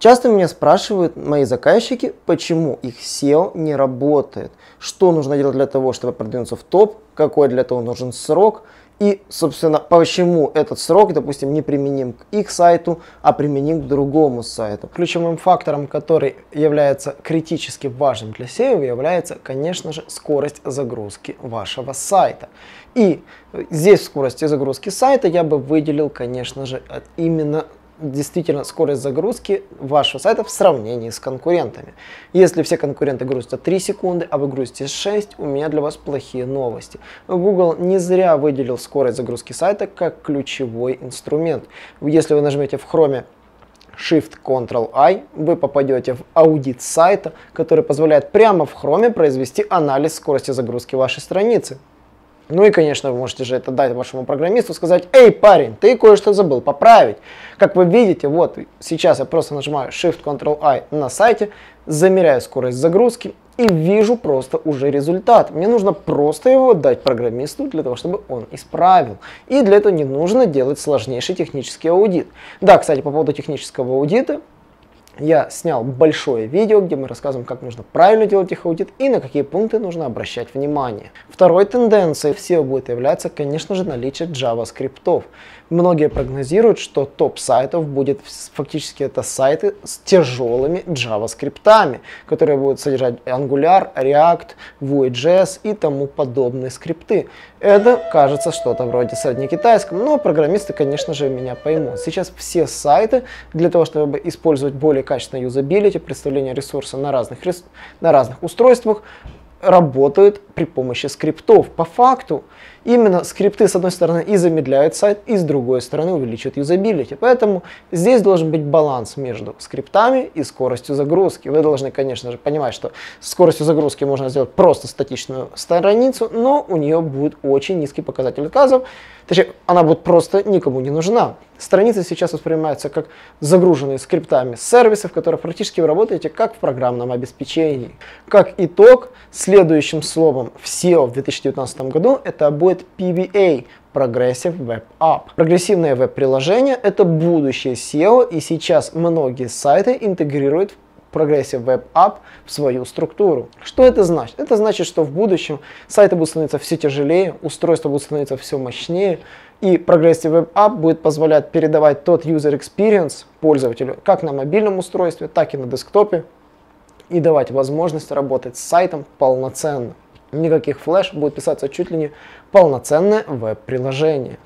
Часто меня спрашивают мои заказчики, почему их SEO не работает, что нужно делать для того, чтобы продвинуться в топ, какой для этого нужен срок и, собственно, почему этот срок, допустим, не применим к их сайту, а применим к другому сайту. Ключевым фактором, который является критически важным для SEO, является, конечно же, скорость загрузки вашего сайта. И здесь в скорости загрузки сайта я бы выделил, конечно же, именно действительно скорость загрузки вашего сайта в сравнении с конкурентами. Если все конкуренты грузят 3 секунды, а вы грузите 6, у меня для вас плохие новости. Google не зря выделил скорость загрузки сайта как ключевой инструмент. Если вы нажмете в Chrome Shift-Ctrl-I, вы попадете в аудит сайта, который позволяет прямо в Chrome произвести анализ скорости загрузки вашей страницы. Ну и, конечно, вы можете же это дать вашему программисту, сказать, эй, парень, ты кое-что забыл, поправить. Как вы видите, вот сейчас я просто нажимаю Shift-Ctrl-I на сайте, замеряю скорость загрузки и вижу просто уже результат. Мне нужно просто его дать программисту для того, чтобы он исправил. И для этого не нужно делать сложнейший технический аудит. Да, кстати, по поводу технического аудита, я снял большое видео, где мы рассказываем, как нужно правильно делать их аудит и на какие пункты нужно обращать внимание. Второй тенденцией в SEO будет являться, конечно же, наличие JavaScript. Многие прогнозируют, что топ сайтов будет фактически это сайты с тяжелыми JavaScript, которые будут содержать Angular, React, Vue.js и тому подобные скрипты. Это кажется что-то вроде среднекитайского, но программисты, конечно же, меня поймут. Сейчас все сайты для того, чтобы использовать более качественное юзабилити, представление ресурса на разных, на разных устройствах, работают при помощи скриптов. По факту, именно скрипты с одной стороны и замедляют сайт, и с другой стороны увеличивают юзабилити. Поэтому здесь должен быть баланс между скриптами и скоростью загрузки. Вы должны, конечно же, понимать, что скоростью загрузки можно сделать просто статичную страницу, но у нее будет очень низкий показатель отказов. Точнее, она будет просто никому не нужна. Страницы сейчас воспринимаются как загруженные скриптами сервисов, которые практически вы работаете как в программном обеспечении. Как итог, следующим словом в SEO в 2019 году это будет PVA, Progressive Web App. Прогрессивное веб-приложение – это будущее SEO, и сейчас многие сайты интегрируют Progressive Web App в свою структуру. Что это значит? Это значит, что в будущем сайты будут становиться все тяжелее, устройства будут становиться все мощнее, и Progressive Web App будет позволять передавать тот user experience пользователю как на мобильном устройстве, так и на десктопе, и давать возможность работать с сайтом полноценно никаких флеш, будет писаться чуть ли не полноценное веб-приложение.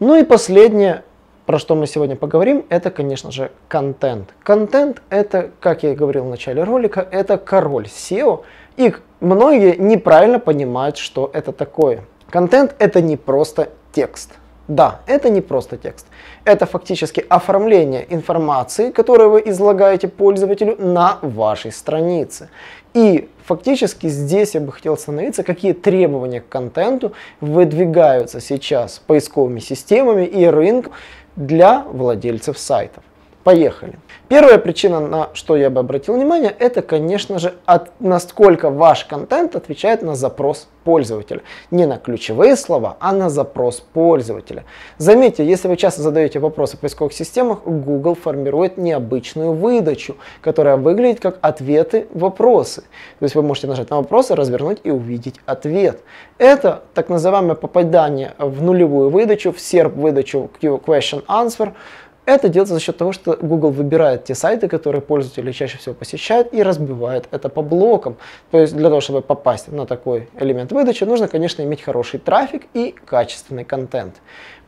Ну и последнее, про что мы сегодня поговорим, это, конечно же, контент. Контент это, как я и говорил в начале ролика, это король SEO, и многие неправильно понимают, что это такое. Контент это не просто текст. Да, это не просто текст. Это фактически оформление информации, которую вы излагаете пользователю на вашей странице. И фактически здесь я бы хотел остановиться, какие требования к контенту выдвигаются сейчас поисковыми системами и рынком для владельцев сайтов. Поехали. Первая причина, на что я бы обратил внимание, это, конечно же, от, насколько ваш контент отвечает на запрос пользователя. Не на ключевые слова, а на запрос пользователя. Заметьте, если вы часто задаете вопросы в поисковых системах, Google формирует необычную выдачу, которая выглядит как ответы вопросы. То есть вы можете нажать на вопросы, развернуть и увидеть ответ. Это так называемое попадание в нулевую выдачу, в SERP выдачу Question Answer, это делается за счет того, что Google выбирает те сайты, которые пользователи чаще всего посещают и разбивает это по блокам. То есть для того, чтобы попасть на такой элемент выдачи, нужно, конечно, иметь хороший трафик и качественный контент.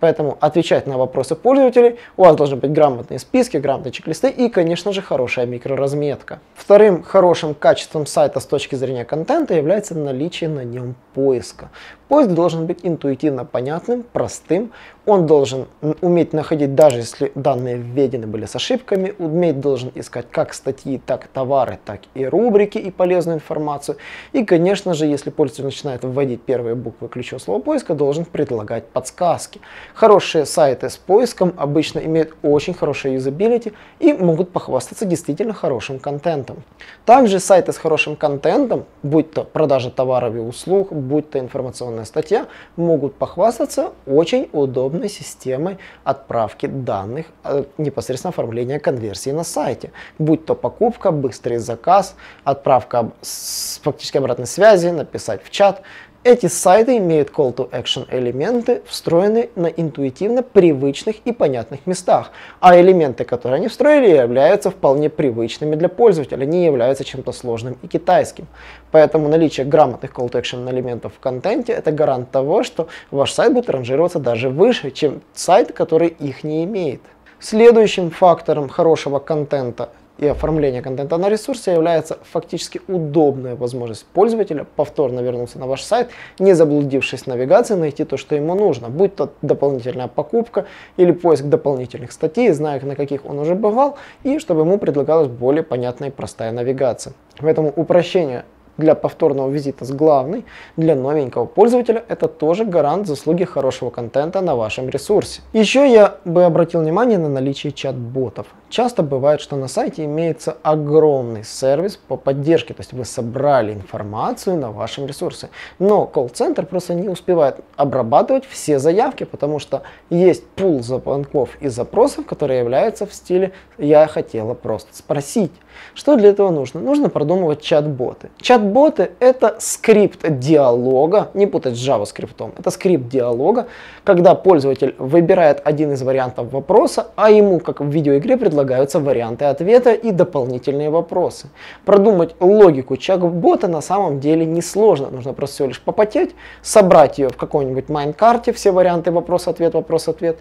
Поэтому отвечать на вопросы пользователей, у вас должны быть грамотные списки, грамотные чек-листы и, конечно же, хорошая микроразметка. Вторым хорошим качеством сайта с точки зрения контента является наличие на нем поиска. Поиск должен быть интуитивно понятным, простым. Он должен уметь находить, даже если данные введены были с ошибками, уметь должен искать как статьи, так товары, так и рубрики и полезную информацию. И, конечно же, если пользователь начинает вводить первые буквы ключевого слова поиска, должен предлагать подсказки. Хорошие сайты с поиском обычно имеют очень хорошее юзабилити и могут похвастаться действительно хорошим контентом. Также сайты с хорошим контентом, будь то продажа товаров и услуг, будь то информационная статья, могут похвастаться очень удобной системой отправки данных, э, непосредственно оформления конверсии на сайте. Будь то покупка, быстрый заказ, отправка с фактически обратной связи, написать в чат, эти сайты имеют call to action элементы, встроенные на интуитивно привычных и понятных местах, а элементы, которые они встроили, являются вполне привычными для пользователя, не являются чем-то сложным и китайским. Поэтому наличие грамотных call to action элементов в контенте это гарант того, что ваш сайт будет ранжироваться даже выше, чем сайт, который их не имеет. Следующим фактором хорошего контента и оформление контента на ресурсе является фактически удобная возможность пользователя повторно вернуться на ваш сайт, не заблудившись в навигации, найти то, что ему нужно, будь то дополнительная покупка или поиск дополнительных статей, зная, на каких он уже бывал, и чтобы ему предлагалась более понятная и простая навигация. Поэтому упрощение для повторного визита с главной, для новенького пользователя это тоже гарант заслуги хорошего контента на вашем ресурсе. Еще я бы обратил внимание на наличие чат-ботов. Часто бывает, что на сайте имеется огромный сервис по поддержке, то есть вы собрали информацию на вашем ресурсе, но колл-центр просто не успевает обрабатывать все заявки, потому что есть пул звонков и запросов, которые являются в стиле «я хотела просто спросить». Что для этого нужно? Нужно продумывать чат-боты. Чат-боты это скрипт диалога, не путать с JavaScript, это скрипт диалога, когда пользователь выбирает один из вариантов вопроса, а ему, как в видеоигре, предлагаются варианты ответа и дополнительные вопросы. Продумать логику чат-бота на самом деле несложно, нужно просто всего лишь попотеть, собрать ее в какой-нибудь mind-карте, все варианты вопрос-ответ, вопрос-ответ,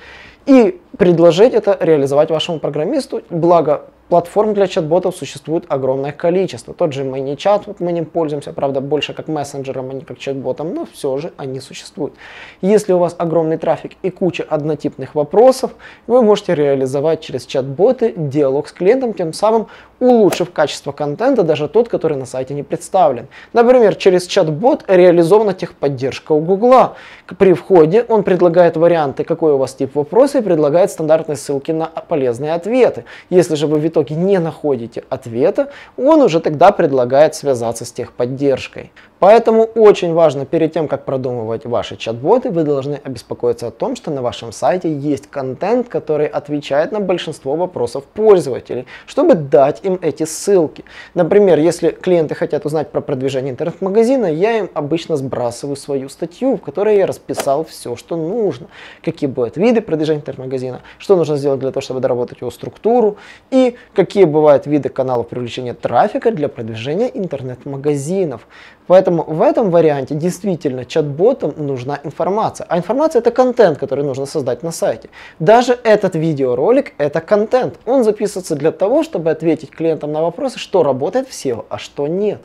и предложить это реализовать вашему программисту, благо Платформ для чат-ботов существует огромное количество. Тот же ManyChat, вот мы ним пользуемся, правда, больше как мессенджером, а не как чат-ботом, но все же они существуют. Если у вас огромный трафик и куча однотипных вопросов, вы можете реализовать через чат-боты диалог с клиентом, тем самым улучшив качество контента, даже тот, который на сайте не представлен. Например, через чат-бот реализована техподдержка у Гугла. При входе он предлагает варианты, какой у вас тип вопроса, и предлагает стандартные ссылки на полезные ответы. Если же вы итоге не находите ответа, он уже тогда предлагает связаться с техподдержкой. Поэтому очень важно перед тем, как продумывать ваши чат-боты, вы должны обеспокоиться о том, что на вашем сайте есть контент, который отвечает на большинство вопросов пользователей, чтобы дать им эти ссылки. Например, если клиенты хотят узнать про продвижение интернет-магазина, я им обычно сбрасываю свою статью, в которой я расписал все, что нужно. Какие будут виды продвижения интернет-магазина, что нужно сделать для того, чтобы доработать его структуру и какие бывают виды каналов привлечения трафика для продвижения интернет-магазинов. Поэтому в этом варианте действительно чат-ботам нужна информация. А информация это контент, который нужно создать на сайте. Даже этот видеоролик это контент. Он записывается для того, чтобы ответить клиентам на вопросы, что работает в SEO, а что нет.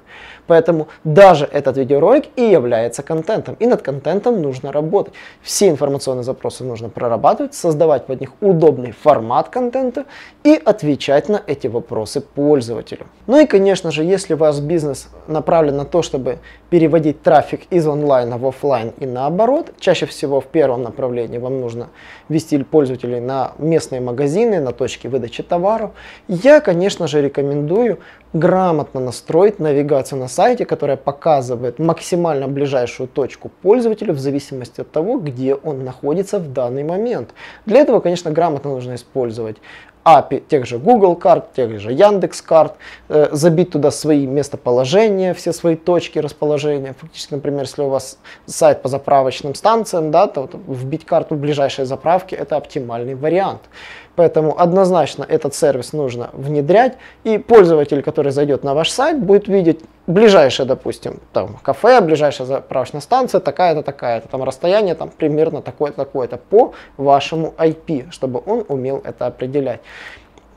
Поэтому даже этот видеоролик и является контентом. И над контентом нужно работать. Все информационные запросы нужно прорабатывать, создавать под них удобный формат контента и отвечать на эти вопросы пользователю. Ну и, конечно же, если ваш бизнес направлен на то, чтобы переводить трафик из онлайна в офлайн и наоборот, чаще всего в первом направлении вам нужно вести пользователей на местные магазины, на точки выдачи товаров, я, конечно же, рекомендую грамотно настроить навигацию на сайте, которая показывает максимально ближайшую точку пользователю в зависимости от того, где он находится в данный момент. Для этого, конечно, грамотно нужно использовать API тех же Google карт, тех же Яндекс карт, э, забить туда свои местоположения, все свои точки расположения. Фактически, например, если у вас сайт по заправочным станциям, да, то вот, вбить карту ближайшей заправки это оптимальный вариант. Поэтому однозначно этот сервис нужно внедрять, и пользователь, который зайдет на ваш сайт, будет видеть ближайшее, допустим, там кафе, ближайшая заправочная станция, такая-то, такая-то, там расстояние там примерно такое-то, такое-то по вашему IP, чтобы он умел это определять.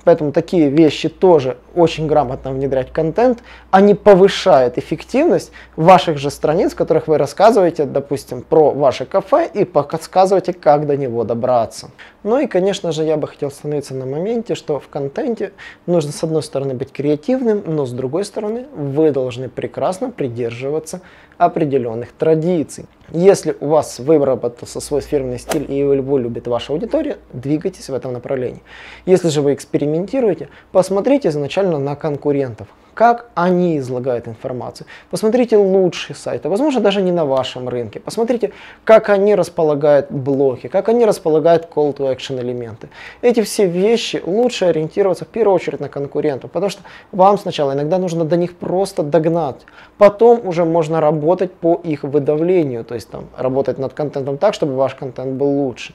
Поэтому такие вещи тоже очень грамотно внедрять контент. Они повышают эффективность ваших же страниц, в которых вы рассказываете, допустим, про ваше кафе и подсказываете, как до него добраться. Ну и, конечно же, я бы хотел остановиться на моменте, что в контенте нужно, с одной стороны, быть креативным, но с другой стороны, вы должны прекрасно придерживаться определенных традиций. Если у вас выработался свой фирменный стиль и его любит ваша аудитория, двигайтесь в этом направлении. Если же вы экспериментируете, посмотрите изначально на конкурентов как они излагают информацию. Посмотрите лучшие сайты, возможно, даже не на вашем рынке. Посмотрите, как они располагают блоки, как они располагают call to action элементы. Эти все вещи лучше ориентироваться в первую очередь на конкурентов, потому что вам сначала иногда нужно до них просто догнать. Потом уже можно работать по их выдавлению, то есть там работать над контентом так, чтобы ваш контент был лучше.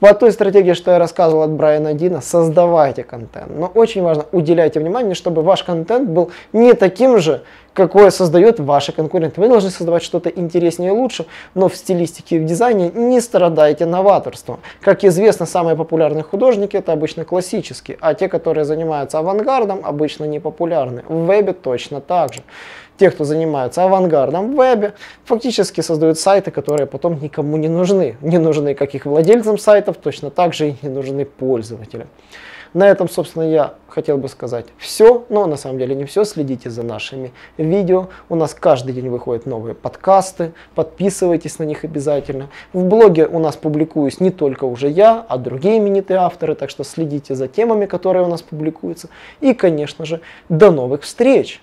По той стратегии, что я рассказывал от Брайана Дина, создавайте контент. Но очень важно, уделяйте внимание, чтобы ваш контент был не таким же, какое создают ваши конкуренты. Вы должны создавать что-то интереснее и лучше, но в стилистике и в дизайне не страдайте новаторством. Как известно, самые популярные художники это обычно классические, а те, которые занимаются авангардом, обычно не популярны. В вебе точно так же те, кто занимаются авангардом в вебе, фактически создают сайты, которые потом никому не нужны. Не нужны как их владельцам сайтов, точно так же и не нужны пользователям. На этом, собственно, я хотел бы сказать все, но на самом деле не все. Следите за нашими видео. У нас каждый день выходят новые подкасты. Подписывайтесь на них обязательно. В блоге у нас публикуюсь не только уже я, а другие именитые авторы. Так что следите за темами, которые у нас публикуются. И, конечно же, до новых встреч!